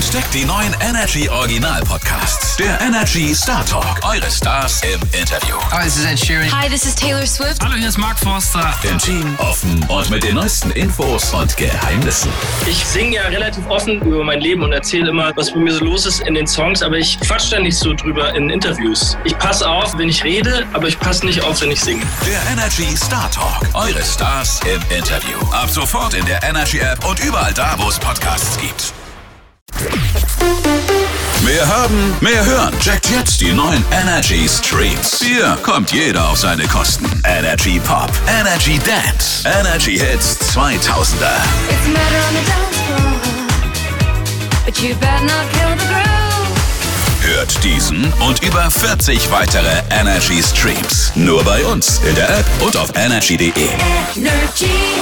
Entdeckt die neuen Energy Original Podcasts. Der Energy Star Talk. Eure Stars im Interview. Hi, this is Ed Sheeran. Hi, this is Taylor Swift. Hallo, hier ist Mark Forster. Intim, offen und mit den neuesten Infos und Geheimnissen. Ich singe ja relativ offen über mein Leben und erzähle immer, was bei mir so los ist in den Songs, aber ich quatsch da nicht so drüber in Interviews. Ich passe auf, wenn ich rede, aber ich passe nicht auf, wenn ich singe. Der Energy Star Talk. Eure Stars im Interview. Ab sofort in der Energy App und überall da, wo es Podcasts gibt. Mehr haben, mehr hören. Checkt jetzt die neuen Energy Streams. Hier kommt jeder auf seine Kosten. Energy Pop, Energy Dance, Energy Hits 2000er. It's a matter on the dance floor. But you better not kill the groove. Hört diesen und über 40 weitere Energy Streams. Nur bei uns in der App und auf energy.de. Energy.